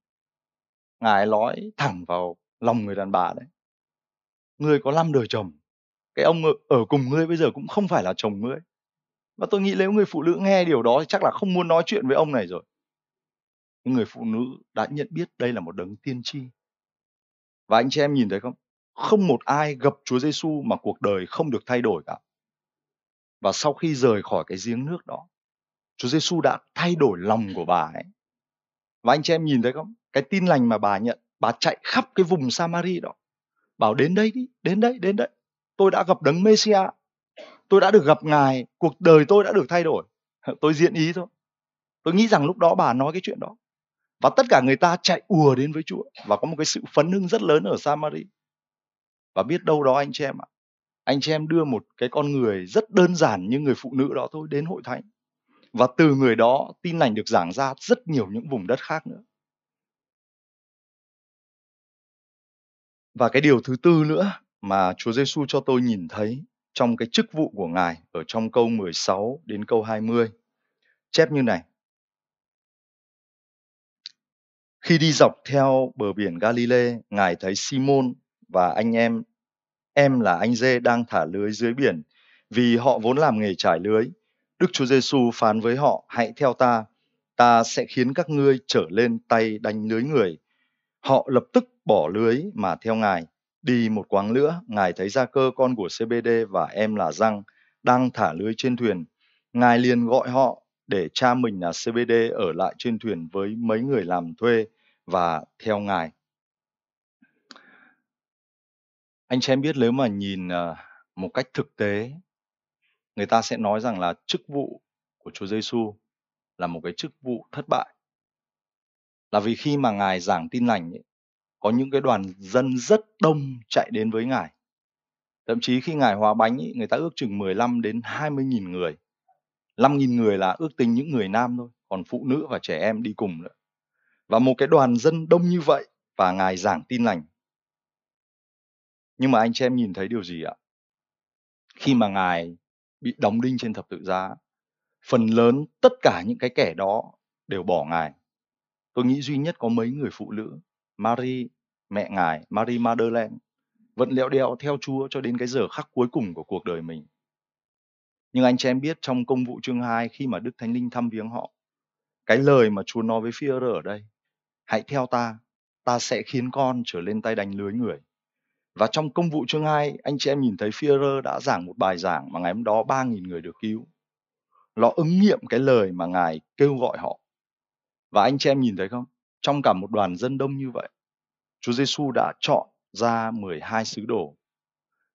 Speaker 1: Ngài nói thẳng vào lòng người đàn bà đấy. Ngươi có năm đời chồng. Cái ông ở cùng ngươi bây giờ cũng không phải là chồng ngươi. Và tôi nghĩ nếu người phụ nữ nghe điều đó thì chắc là không muốn nói chuyện với ông này rồi những người phụ nữ đã nhận biết đây là một đấng tiên tri. Và anh chị em nhìn thấy không? Không một ai gặp Chúa Giêsu mà cuộc đời không được thay đổi cả. Và sau khi rời khỏi cái giếng nước đó, Chúa Giêsu đã thay đổi lòng của bà ấy. Và anh chị em nhìn thấy không? Cái tin lành mà bà nhận, bà chạy khắp cái vùng Samari đó. Bảo đến đây đi, đến đây, đến đây. Tôi đã gặp đấng Messia. Tôi đã được gặp Ngài, cuộc đời tôi đã được thay đổi. Tôi diễn ý thôi. Tôi nghĩ rằng lúc đó bà nói cái chuyện đó. Và tất cả người ta chạy ùa đến với Chúa và có một cái sự phấn hưng rất lớn ở Samari. Và biết đâu đó anh chị em ạ, anh chị em đưa một cái con người rất đơn giản như người phụ nữ đó thôi đến hội thánh và từ người đó tin lành được giảng ra rất nhiều những vùng đất khác nữa. Và cái điều thứ tư nữa mà Chúa Giêsu cho tôi nhìn thấy trong cái chức vụ của Ngài ở trong câu 16 đến câu 20 chép như này. Khi đi dọc theo bờ biển Galilee, Ngài thấy Simon và anh em em là anh dê đang thả lưới dưới biển vì họ vốn làm nghề trải lưới. Đức Chúa Giêsu phán với họ, hãy theo ta, ta sẽ khiến các ngươi trở lên tay đánh lưới người. Họ lập tức bỏ lưới mà theo Ngài. Đi một quãng nữa, Ngài thấy Gia cơ con của CBD và em là Răng đang thả lưới trên thuyền. Ngài liền gọi họ để cha mình là CBD ở lại trên thuyền với mấy người làm thuê và theo Ngài. Anh chị em biết nếu mà nhìn ờ, một cách thực tế người ta sẽ nói rằng là chức vụ của Chúa Giêsu là một cái chức vụ thất bại. Là vì khi mà Ngài giảng tin lành ấy, có những cái đoàn dân rất đông chạy đến với Ngài. Thậm chí khi Ngài hóa bánh ấy, người ta ước chừng 15 đến 20 nghìn người. 5 nghìn người là ước tính những người nam thôi, còn phụ nữ và trẻ em đi cùng nữa. Và một cái đoàn dân đông như vậy và Ngài giảng tin lành. Nhưng mà anh chị em nhìn thấy điều gì ạ? Khi mà Ngài bị đóng đinh trên thập tự giá, phần lớn tất cả những cái kẻ đó đều bỏ ngài tôi nghĩ duy nhất có mấy người phụ nữ Marie mẹ ngài Marie Madeleine vẫn lẹo đeo theo Chúa cho đến cái giờ khắc cuối cùng của cuộc đời mình nhưng anh chị em biết trong công vụ chương 2 khi mà Đức Thánh Linh thăm viếng họ, cái lời mà Chúa nói với Führer ở đây hãy theo ta ta sẽ khiến con trở lên tay đánh lưới người và trong công vụ chương 2, anh chị em nhìn thấy Führer đã giảng một bài giảng mà ngày hôm đó 3.000 người được cứu. Nó ứng nghiệm cái lời mà Ngài kêu gọi họ. Và anh chị em nhìn thấy không? Trong cả một đoàn dân đông như vậy, Chúa Giêsu đã chọn ra 12 sứ đồ.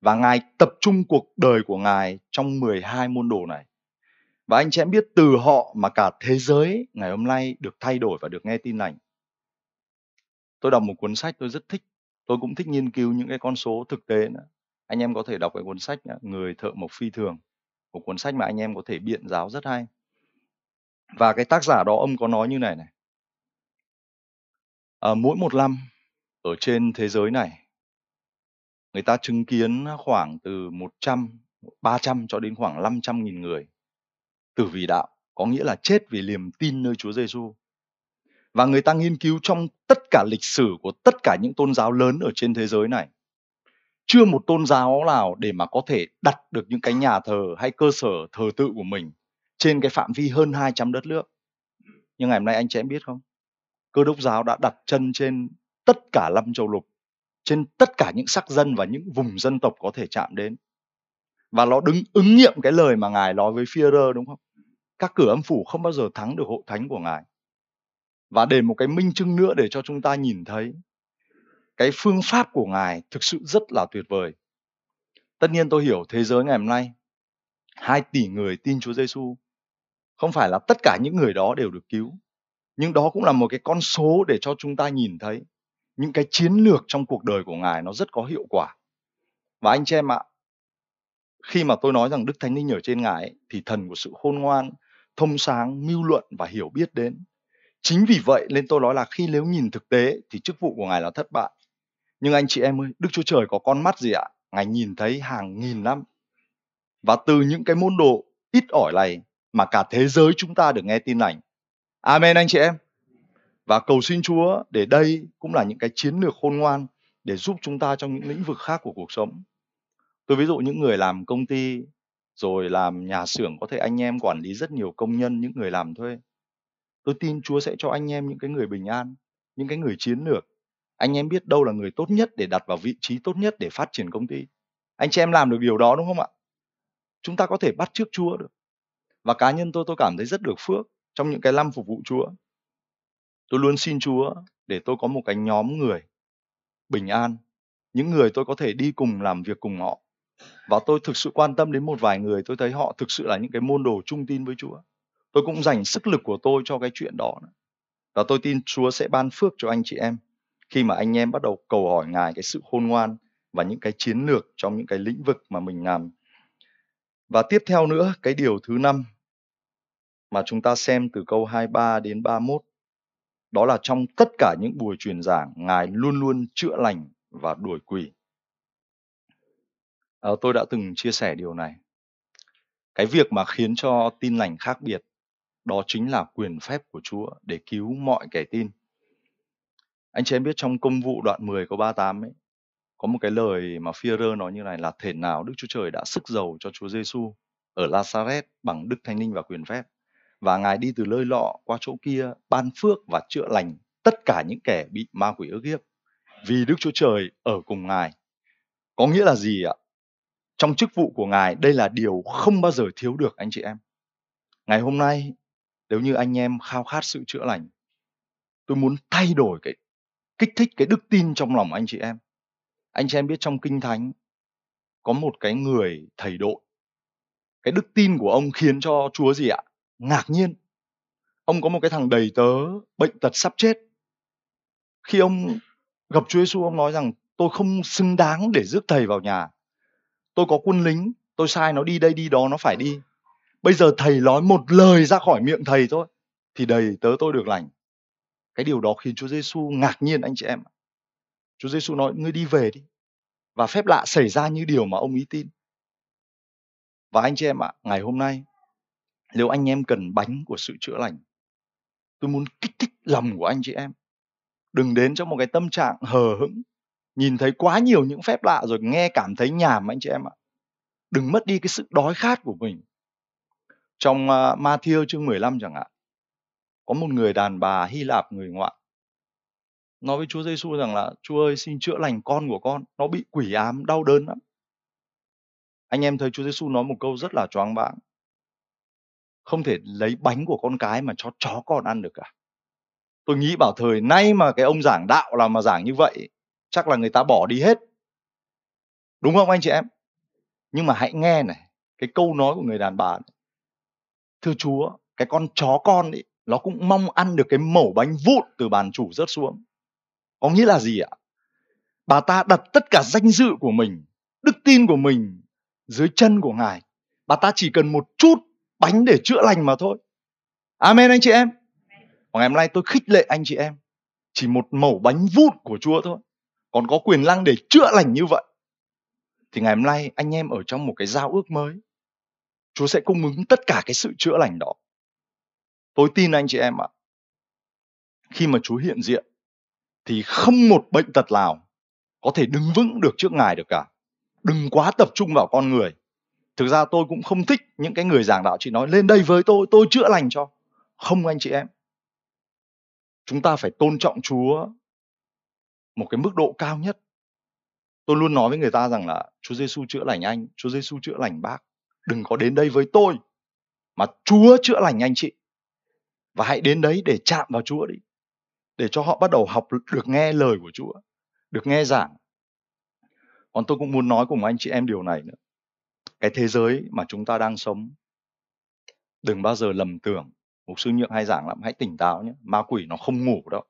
Speaker 1: Và Ngài tập trung cuộc đời của Ngài trong 12 môn đồ này. Và anh chị em biết từ họ mà cả thế giới ngày hôm nay được thay đổi và được nghe tin lành. Tôi đọc một cuốn sách tôi rất thích tôi cũng thích nghiên cứu những cái con số thực tế nữa. Anh em có thể đọc cái cuốn sách à, người thợ mộc phi thường một cuốn sách mà anh em có thể biện giáo rất hay. Và cái tác giả đó ông có nói như này này. À, mỗi một năm ở trên thế giới này người ta chứng kiến khoảng từ 100, 300 cho đến khoảng 500 nghìn người tử vì đạo, có nghĩa là chết vì niềm tin nơi Chúa Giêsu và người ta nghiên cứu trong tất cả lịch sử của tất cả những tôn giáo lớn ở trên thế giới này chưa một tôn giáo nào để mà có thể đặt được những cái nhà thờ hay cơ sở thờ tự của mình trên cái phạm vi hơn 200 đất nước. Nhưng ngày hôm nay anh chị em biết không? cơ đốc giáo đã đặt chân trên tất cả năm châu lục, trên tất cả những sắc dân và những vùng dân tộc có thể chạm đến. Và nó đứng ứng nghiệm cái lời mà Ngài nói với Führer đúng không? Các cửa âm phủ không bao giờ thắng được hội thánh của Ngài. Và để một cái minh chứng nữa để cho chúng ta nhìn thấy. Cái phương pháp của Ngài thực sự rất là tuyệt vời. Tất nhiên tôi hiểu thế giới ngày hôm nay 2 tỷ người tin Chúa Giêsu không phải là tất cả những người đó đều được cứu nhưng đó cũng là một cái con số để cho chúng ta nhìn thấy những cái chiến lược trong cuộc đời của ngài nó rất có hiệu quả. Và anh chị em ạ khi mà tôi nói rằng đức thánh linh ở trên ngài ấy, thì thần của sự khôn ngoan thông sáng mưu luận và hiểu biết đến chính vì vậy nên tôi nói là khi nếu nhìn thực tế thì chức vụ của ngài là thất bại nhưng anh chị em ơi đức chúa trời có con mắt gì ạ ngài nhìn thấy hàng nghìn năm và từ những cái môn đồ ít ỏi này mà cả thế giới chúng ta được nghe tin lành Amen anh chị em. Và cầu xin Chúa để đây cũng là những cái chiến lược khôn ngoan để giúp chúng ta trong những lĩnh vực khác của cuộc sống. Tôi ví dụ những người làm công ty rồi làm nhà xưởng có thể anh em quản lý rất nhiều công nhân, những người làm thuê. Tôi tin Chúa sẽ cho anh em những cái người bình an, những cái người chiến lược. Anh em biết đâu là người tốt nhất để đặt vào vị trí tốt nhất để phát triển công ty. Anh chị em làm được điều đó đúng không ạ? Chúng ta có thể bắt trước Chúa được. Và cá nhân tôi tôi cảm thấy rất được phước trong những cái năm phục vụ Chúa. Tôi luôn xin Chúa để tôi có một cái nhóm người bình an, những người tôi có thể đi cùng làm việc cùng họ. Và tôi thực sự quan tâm đến một vài người, tôi thấy họ thực sự là những cái môn đồ trung tin với Chúa. Tôi cũng dành sức lực của tôi cho cái chuyện đó. Và tôi tin Chúa sẽ ban phước cho anh chị em khi mà anh em bắt đầu cầu hỏi Ngài cái sự khôn ngoan và những cái chiến lược trong những cái lĩnh vực mà mình làm. Và tiếp theo nữa, cái điều thứ năm mà chúng ta xem từ câu 23 đến 31. Đó là trong tất cả những buổi truyền giảng, Ngài luôn luôn chữa lành và đuổi quỷ. À, tôi đã từng chia sẻ điều này. Cái việc mà khiến cho tin lành khác biệt, đó chính là quyền phép của Chúa để cứu mọi kẻ tin. Anh chị em biết trong công vụ đoạn 10 câu 38 ấy, có một cái lời mà Führer nói như này là thể nào Đức Chúa Trời đã sức giàu cho Chúa Giêsu ở Lazareth bằng Đức Thánh Linh và quyền phép và ngài đi từ nơi lọ qua chỗ kia ban phước và chữa lành tất cả những kẻ bị ma quỷ ức hiếp vì Đức Chúa Trời ở cùng ngài. Có nghĩa là gì ạ? Trong chức vụ của ngài đây là điều không bao giờ thiếu được anh chị em. Ngày hôm nay nếu như anh em khao khát sự chữa lành, tôi muốn thay đổi cái kích thích cái đức tin trong lòng anh chị em. Anh chị em biết trong kinh thánh có một cái người thầy đội. Cái đức tin của ông khiến cho Chúa gì ạ? ngạc nhiên ông có một cái thằng đầy tớ bệnh tật sắp chết khi ông gặp Chúa Giêsu ông nói rằng tôi không xứng đáng để rước thầy vào nhà tôi có quân lính tôi sai nó đi đây đi đó nó phải đi bây giờ thầy nói một lời ra khỏi miệng thầy thôi, thì đầy tớ tôi được lành. Cái điều đó khiến Chúa Giêsu ngạc nhiên anh chị em Chúa Giêsu nói, ngươi đi về đi. Và phép lạ xảy ra như điều mà ông ý tin. Và anh chị em ạ, ngày hôm nay nếu anh em cần bánh của sự chữa lành? Tôi muốn kích thích lòng của anh chị em. Đừng đến trong một cái tâm trạng hờ hững, nhìn thấy quá nhiều những phép lạ rồi nghe cảm thấy nhàm, anh chị em ạ. Đừng mất đi cái sự đói khát của mình trong uh, Matthew chương 15 chẳng hạn có một người đàn bà Hy Lạp người ngoại. Nói với Chúa Giêsu rằng là Chúa ơi xin chữa lành con của con nó bị quỷ ám đau đớn lắm. Anh em thấy Chúa Giêsu nói một câu rất là choáng váng. Không thể lấy bánh của con cái mà cho chó con ăn được cả. Tôi nghĩ bảo thời nay mà cái ông giảng đạo là mà giảng như vậy chắc là người ta bỏ đi hết. Đúng không anh chị em? Nhưng mà hãy nghe này cái câu nói của người đàn bà này thưa chúa, cái con chó con ấy nó cũng mong ăn được cái mẩu bánh vụn từ bàn chủ rớt xuống có nghĩa là gì ạ bà ta đặt tất cả danh dự của mình, đức tin của mình dưới chân của ngài bà ta chỉ cần một chút bánh để chữa lành mà thôi. Amen anh chị em. Và ngày hôm nay tôi khích lệ anh chị em. Chỉ một mẩu bánh vụn của Chúa thôi. Còn có quyền năng để chữa lành như vậy. Thì ngày hôm nay anh em ở trong một cái giao ước mới. Chúa sẽ cung ứng tất cả cái sự chữa lành đó. Tôi tin anh chị em ạ. Khi mà Chúa hiện diện thì không một bệnh tật nào có thể đứng vững được trước Ngài được cả. Đừng quá tập trung vào con người thực ra tôi cũng không thích những cái người giảng đạo chỉ nói lên đây với tôi tôi chữa lành cho không anh chị em chúng ta phải tôn trọng Chúa một cái mức độ cao nhất. Tôi luôn nói với người ta rằng là Chúa Giêsu chữa lành anh, Chúa Giêsu chữa lành bác. Đừng có đến đây với tôi mà Chúa chữa lành anh chị. Và hãy đến đấy để chạm vào Chúa đi. Để cho họ bắt đầu học được nghe lời của Chúa, được nghe giảng. Còn tôi cũng muốn nói cùng anh chị em điều này nữa. Cái thế giới mà chúng ta đang sống đừng bao giờ lầm tưởng mục sư nhượng hay giảng lắm hãy tỉnh táo nhé ma quỷ nó không ngủ đâu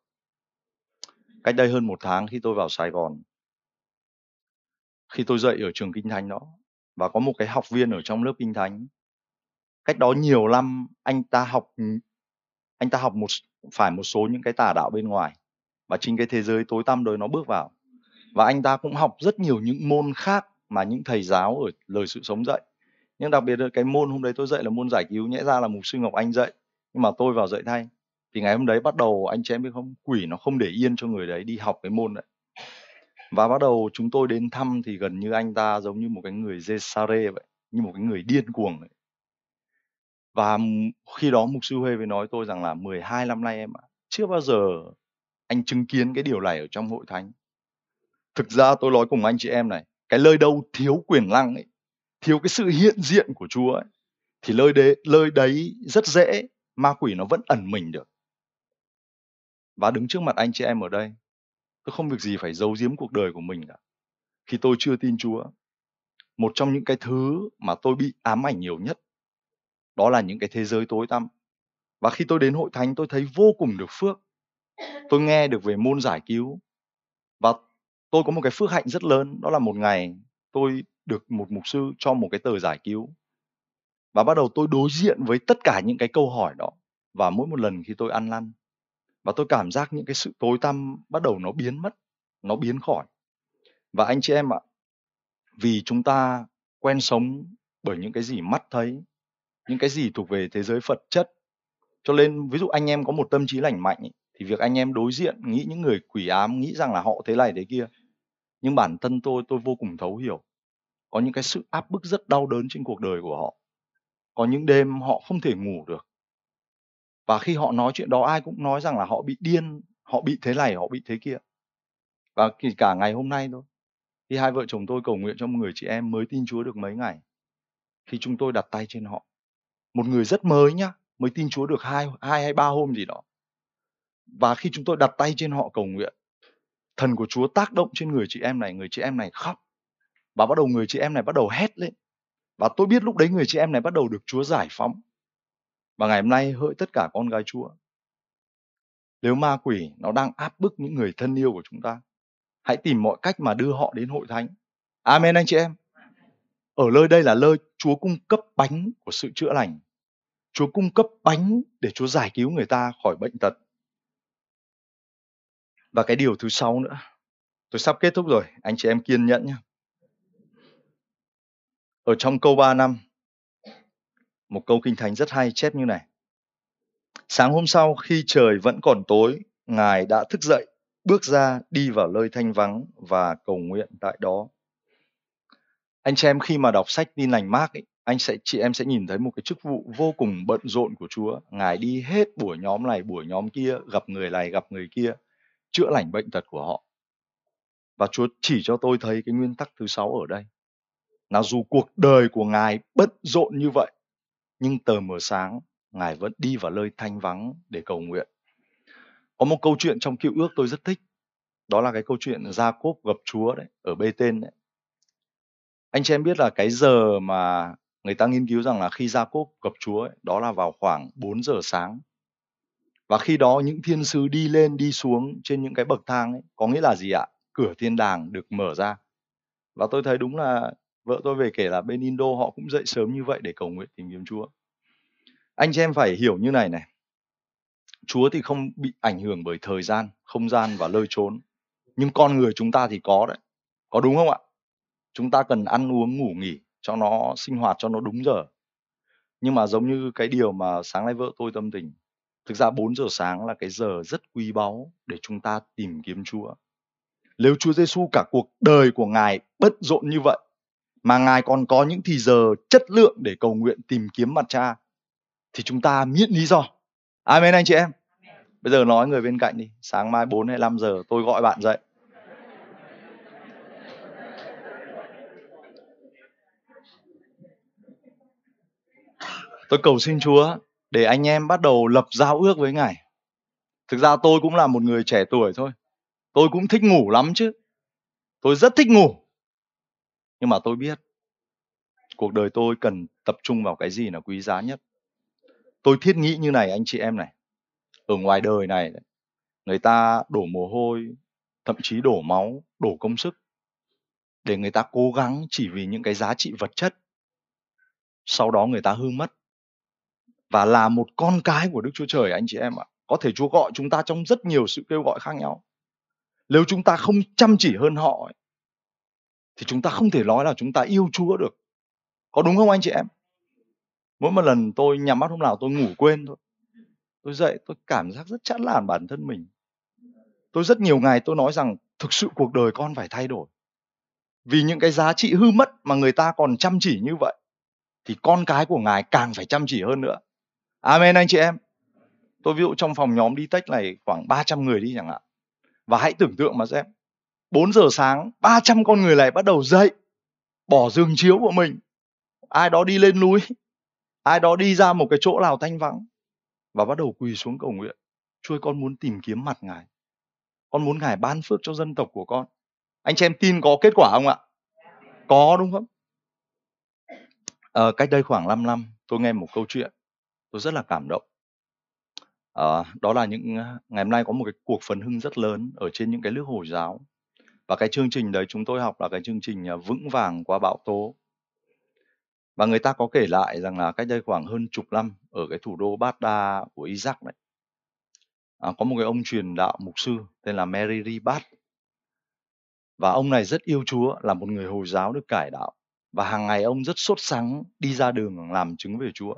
Speaker 1: cách đây hơn một tháng khi tôi vào sài gòn khi tôi dậy ở trường kinh thánh đó và có một cái học viên ở trong lớp kinh thánh. Cách đó nhiều năm, anh ta học ừ, anh ta học một phải một số những cái tà đạo bên ngoài và chính cái thế giới tối tăm đời nó bước vào. Và anh ta cũng học rất nhiều những môn khác mà những thầy giáo ở lời sự sống dạy. Nhưng đặc biệt là cái môn hôm đấy tôi dạy là môn giải cứu, nhẽ ra là mục sư ngọc anh dạy, nhưng mà tôi vào dạy thay. Thì ngày hôm đấy bắt đầu anh chị em biết không? Quỷ nó không để yên cho người đấy đi học cái môn đấy và bắt đầu chúng tôi đến thăm thì gần như anh ta giống như một cái người Jesare vậy như một cái người điên cuồng vậy. Và khi đó mục sư Huê mới nói tôi rằng là 12 năm nay em ạ chưa bao giờ anh chứng kiến cái điều này ở trong hội thánh. Thực ra tôi nói cùng anh chị em này cái lời đâu thiếu quyền năng ấy thiếu cái sự hiện diện của Chúa ấy, thì lời đấy lời đấy rất dễ ma quỷ nó vẫn ẩn mình được. Và đứng trước mặt anh chị em ở đây tôi không việc gì phải giấu giếm cuộc đời của mình cả. Khi tôi chưa tin chúa, một trong những cái thứ mà tôi bị ám ảnh nhiều nhất, đó là những cái thế giới tối tăm. Và khi tôi đến hội thánh, tôi thấy vô cùng được phước. Tôi nghe được về môn giải cứu và tôi có một cái phước hạnh rất lớn, đó là một ngày tôi được một mục sư cho một cái tờ giải cứu. Và bắt đầu tôi đối diện với tất cả những cái câu hỏi đó và mỗi một lần khi tôi ăn năn và tôi cảm giác những cái sự tối tăm bắt đầu nó biến mất nó biến khỏi. Và anh chị em ạ vì chúng ta quen sống bởi những cái gì mắt thấy những cái gì thuộc về thế giới vật chất cho nên ví dụ anh em có một tâm trí lành mạnh ý, thì việc anh em đối diện nghĩ những người quỷ ám nghĩ rằng là họ thế này thế kia. Nhưng bản thân tôi tôi vô cùng thấu hiểu. Có những cái sự áp bức rất đau đớn trên cuộc đời của họ. Có những đêm họ không thể ngủ được và khi họ nói chuyện đó, ai cũng nói rằng là họ bị điên, họ bị thế này, họ bị thế kia. Và cả ngày hôm nay thôi, khi hai vợ chồng tôi cầu nguyện cho một người chị em mới tin Chúa được mấy ngày, khi chúng tôi đặt tay trên họ, một người rất mới nhá, mới tin Chúa được hai hai hay ba hôm gì đó. Và khi chúng tôi đặt tay trên họ cầu nguyện, thần của Chúa tác động trên người chị em này, người chị em này khóc. Và bắt đầu người chị em này bắt đầu hét lên. Và tôi biết lúc đấy người chị em này bắt đầu được Chúa giải phóng và ngày hôm nay hỡi tất cả con gái Chúa. Nếu ma quỷ nó đang áp bức những người thân yêu của chúng ta, hãy tìm mọi cách mà đưa họ đến hội thánh. Amen, anh chị em. Ở nơi đây là nơi Chúa cung cấp bánh của sự chữa lành. Chúa cung cấp bánh để Chúa giải cứu người ta khỏi bệnh tật. Và cái điều thứ sáu nữa, tôi sắp kết thúc rồi, anh chị em kiên nhẫn nhé ở trong câu 3 năm một câu kinh thánh rất hay chép như này. Sáng hôm sau khi trời vẫn còn tối ngài đã thức dậy bước ra đi vào nơi thanh vắng và cầu nguyện tại đó. Anh chị em khi mà đọc sách tin lành Mark ấy, anh sẽ chị em sẽ nhìn thấy một cái chức vụ vô cùng bận rộn của Chúa. Ngài đi hết buổi nhóm này buổi nhóm kia gặp người này gặp người kia chữa lành bệnh tật của họ. Và Chúa chỉ cho tôi thấy cái nguyên tắc thứ sáu ở đây. Là dù cuộc đời của ngài bận rộn như vậy nhưng tờ mờ sáng ngài vẫn đi vào nơi thanh vắng để cầu nguyện. Có một câu chuyện trong cựu ước tôi rất thích. Đó là cái câu chuyện gia cốp gặp chúa đấy ở bê tên đấy. Anh chị em biết là cái giờ mà người ta nghiên cứu rằng là khi gia cốp gặp chúa ấy, đó là vào khoảng 4 giờ sáng. Và khi đó những thiên sứ đi lên đi xuống trên những cái bậc thang ấy có nghĩa là gì ạ? Cửa thiên đàng được mở ra. Và tôi thấy đúng là vợ tôi về kể là bên Indo họ cũng dậy sớm như vậy để cầu nguyện tìm kiếm Chúa. Anh chị em phải hiểu như này này. Chúa thì không bị ảnh hưởng bởi thời gian, không gian và lơi trốn. Nhưng con người chúng ta thì có đấy. Có đúng không ạ? Chúng ta cần ăn uống, ngủ nghỉ cho nó sinh hoạt, cho nó đúng giờ. Nhưng mà giống như cái điều mà sáng nay vợ tôi tâm tình. Thực ra 4 giờ sáng là cái giờ rất quý báu để chúng ta tìm kiếm Chúa. Nếu Chúa Giêsu cả cuộc đời của ngài bất rộn như vậy mà ngài còn có những thì giờ chất lượng để cầu nguyện tìm kiếm mặt cha thì chúng ta miễn lý do amen anh chị em Bây giờ nói người bên cạnh đi, sáng mai 4 hay 5 giờ tôi gọi bạn dậy. Tôi cầu xin Chúa để anh em bắt đầu lập giao ước với Ngài. Thực ra tôi cũng là một người trẻ tuổi thôi. Tôi cũng thích ngủ lắm chứ. Tôi rất thích ngủ. Nhưng mà tôi biết cuộc đời tôi cần tập trung vào cái gì là quý giá nhất. Tôi thiết nghĩ như này anh chị em này. Ở ngoài đời này người ta đổ mồ hôi, thậm chí đổ máu, đổ công sức để người ta cố gắng chỉ vì những cái giá trị vật chất. Sau đó người ta hư mất và là một con cái của Đức Chúa Trời anh chị em ạ. Có thể Chúa gọi chúng ta trong rất nhiều sự kêu gọi khác nhau. Nếu chúng ta không chăm chỉ hơn họ thì chúng ta không thể nói là chúng ta yêu Chúa được. Có đúng không anh chị em? Mỗi một lần tôi nhắm mắt hôm nào tôi ngủ quên thôi. Tôi dậy, tôi cảm giác rất chán nản bản thân mình. Tôi rất nhiều ngày tôi nói rằng thực sự cuộc đời con phải thay đổi. Vì những cái giá trị hư mất mà người ta còn chăm chỉ như vậy, thì con cái của ngài càng phải chăm chỉ hơn nữa. Amen anh chị em. Tôi ví dụ trong phòng nhóm đi tech này khoảng 300 người đi chẳng hạn. Và hãy tưởng tượng mà xem. 4 giờ sáng, 300 con người này bắt đầu dậy. Bỏ giường chiếu của mình. Ai đó đi lên núi. Ai đó đi ra một cái chỗ nào thanh vắng. Và bắt đầu quỳ xuống cầu nguyện. Chúa con muốn tìm kiếm mặt Ngài. Con muốn Ngài ban phước cho dân tộc của con. Anh chị em tin có kết quả không ạ? Có đúng không? À, cách đây khoảng 5 năm, tôi nghe một câu chuyện tôi rất là cảm động. À, đó là những ờ, ngày hôm nay có một cái cuộc phấn hưng rất lớn ở trên những cái nước Hồi giáo. Và cái chương trình đấy chúng tôi học là cái chương trình à, vững vàng qua bão tố. Và người ta có kể lại rằng là cách đây khoảng hơn chục năm ở cái thủ đô Baghdad của Iraq đấy. À, có một cái ông truyền đạo mục sư tên là Mary Ribat. Và ông này rất yêu Chúa, là một người Hồi giáo được cải đạo. Và hàng ngày ông rất sốt sắng đi ra đường làm chứng về Chúa.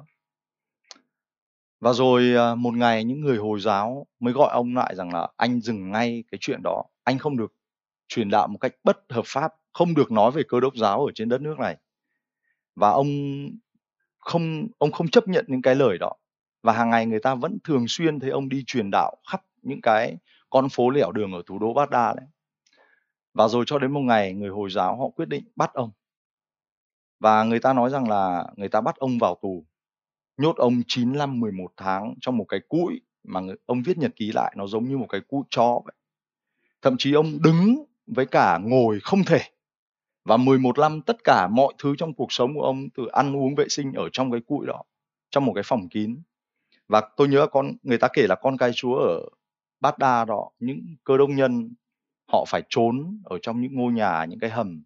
Speaker 1: Và rồi à, một ngày những người Hồi giáo mới gọi ông lại rằng là anh dừng ngay cái chuyện đó. Anh không được truyền đạo một cách bất hợp pháp, không được nói về cơ đốc giáo ở trên đất nước này. Và ông không ông không chấp nhận những cái lời đó. Và hàng ngày người ta vẫn thường xuyên thấy ông đi truyền đạo khắp những cái con phố lẻo đường ở thủ đô Baghdad đấy. Và rồi cho đến một ngày người Hồi giáo họ quyết định bắt ông. Và người ta nói rằng là người ta bắt ông vào tù nhốt ông 9 năm 11 tháng trong một cái cũi mà người, ông viết nhật ký lại nó giống như một cái cũi chó vậy. Thậm chí ông đứng với cả ngồi không thể. Và 11 năm tất cả mọi thứ trong cuộc sống của ông từ ăn uống vệ sinh ở trong cái cụi đó, trong một cái phòng kín. Và tôi nhớ con người ta kể là con cai chúa ở Bát Đa đó, những cơ đông nhân họ phải trốn ở trong những ngôi nhà, những cái hầm.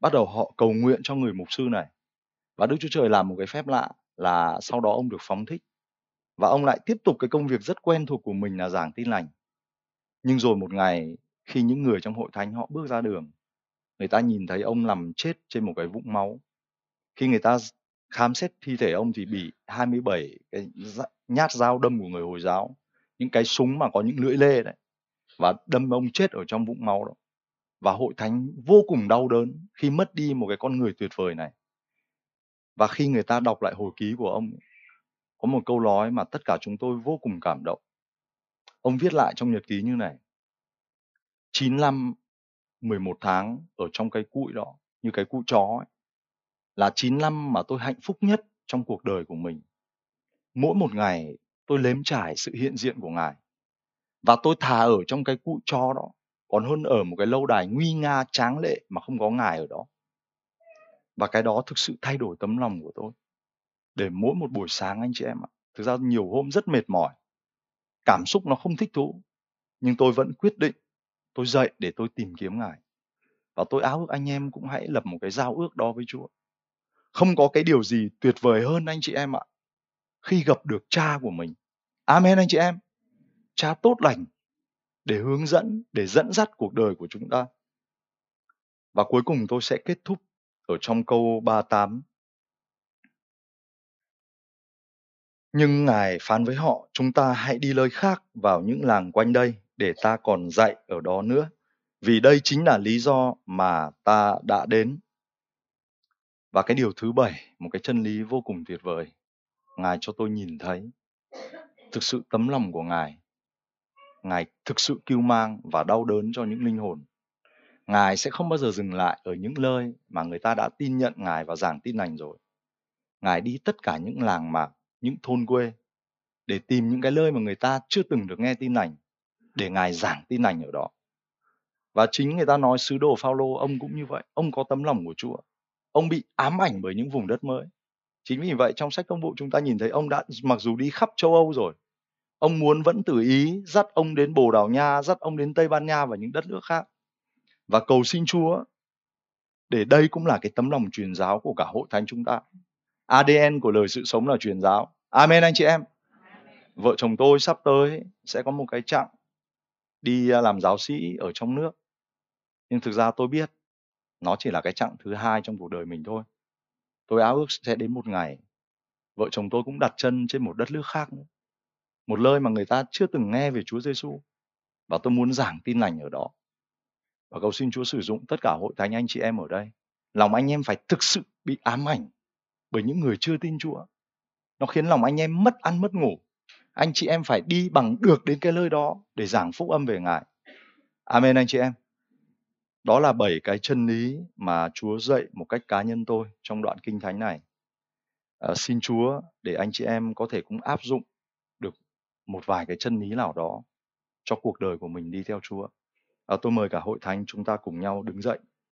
Speaker 1: Bắt đầu họ cầu nguyện cho người mục sư này. Và Đức Chúa Trời làm một cái phép lạ là sau đó ông được phóng thích và ông lại tiếp tục cái công việc rất quen thuộc của mình là giảng tin lành. Nhưng rồi một ngày khi những người trong hội thánh họ bước ra đường, người ta nhìn thấy ông nằm chết trên một cái vũng máu. Khi người ta khám xét thi thể ông thì bị 27 cái nhát dao đâm của người Hồi giáo, những cái súng mà có những lưỡi lê đấy và đâm ông chết ở trong vũng máu đó. Và hội thánh vô cùng đau đớn khi mất đi một cái con người tuyệt vời này. Và khi người ta đọc lại hồi ký của ông, có một câu nói mà tất cả chúng tôi vô cùng cảm động. Ông viết lại trong nhật ký như này. 9 năm 11 tháng ở trong cái cụi đó, như cái cụi chó ấy, là 9 năm mà tôi hạnh phúc nhất trong cuộc đời của mình. Mỗi một ngày tôi lếm trải sự hiện diện của Ngài. Và tôi thà ở trong cái cụi chó đó, còn hơn ở một cái lâu đài nguy nga tráng lệ mà không có Ngài ở đó. Và cái đó thực sự thay đổi tấm lòng của tôi. Để mỗi một buổi sáng anh chị em ạ, thực ra nhiều hôm rất mệt mỏi. Cảm xúc nó không thích thú. Nhưng tôi vẫn quyết định, tôi dậy để tôi tìm kiếm Ngài. Và tôi áo ước anh em cũng hãy lập một cái giao ước đó với Chúa. Không có cái điều gì tuyệt vời hơn anh chị em ạ. Khi gặp được cha của mình. Amen anh chị em. Cha tốt lành để hướng dẫn, để dẫn dắt cuộc đời của chúng ta. Và cuối cùng tôi sẽ kết thúc ở trong câu 38. Nhưng Ngài phán với họ, chúng ta hãy đi nơi khác vào những làng quanh đây để ta còn dạy ở đó nữa. Vì đây chính là lý do mà ta đã đến. Và cái điều thứ bảy, một cái chân lý vô cùng tuyệt vời. Ngài cho tôi nhìn thấy thực sự tấm lòng của Ngài Ngài thực sự cứu mang và đau đớn cho những linh hồn. Ngài sẽ không bao giờ dừng lại ở những nơi mà người ta đã tin nhận Ngài và giảng tin lành rồi. Ngài đi tất cả những làng mạc, những thôn quê để tìm những cái nơi mà người ta chưa từng được nghe tin lành để Ngài giảng tin lành ở đó. Và chính người ta nói sứ đồ Phaolô ông cũng như vậy, ông có tấm lòng của Chúa. Ông bị ám ảnh bởi những vùng đất mới. Chính vì vậy trong sách công vụ chúng ta nhìn thấy ông đã mặc dù đi khắp châu Âu rồi, ông muốn vẫn tự ý dắt ông đến Bồ Đào Nha, dắt ông đến Tây Ban Nha và những đất nước khác. Và cầu xin Chúa để đây cũng là cái tấm lòng truyền giáo của cả hội thánh chúng ta. ADN của lời sự sống là truyền giáo. Amen anh chị em. Vợ chồng tôi sắp tới sẽ có một cái chặng đi làm giáo sĩ ở trong nước. Nhưng thực ra tôi biết, nó chỉ là cái chặng thứ hai trong cuộc đời mình thôi. Tôi ao ước sẽ đến một ngày, vợ chồng tôi cũng đặt chân trên một đất nước khác nữa. Một nơi mà người ta chưa từng nghe về Chúa Giêsu và tôi muốn giảng tin lành ở đó. Và cầu xin Chúa sử dụng tất cả hội thánh anh chị em ở đây. Lòng anh em phải thực sự bị ám ảnh bởi những người chưa tin Chúa. Nó khiến lòng anh em mất ăn, mất ngủ. Anh chị em phải đi bằng được đến cái nơi đó để giảng phúc âm về Ngài. Amen anh chị em. Đó là bảy cái chân lý mà Chúa dạy một cách cá nhân tôi trong đoạn kinh thánh này. À, xin Chúa để anh chị em có thể cũng áp dụng được một vài cái chân lý nào đó cho cuộc đời của mình đi theo Chúa. À, tôi mời cả hội thánh chúng ta cùng nhau đứng dậy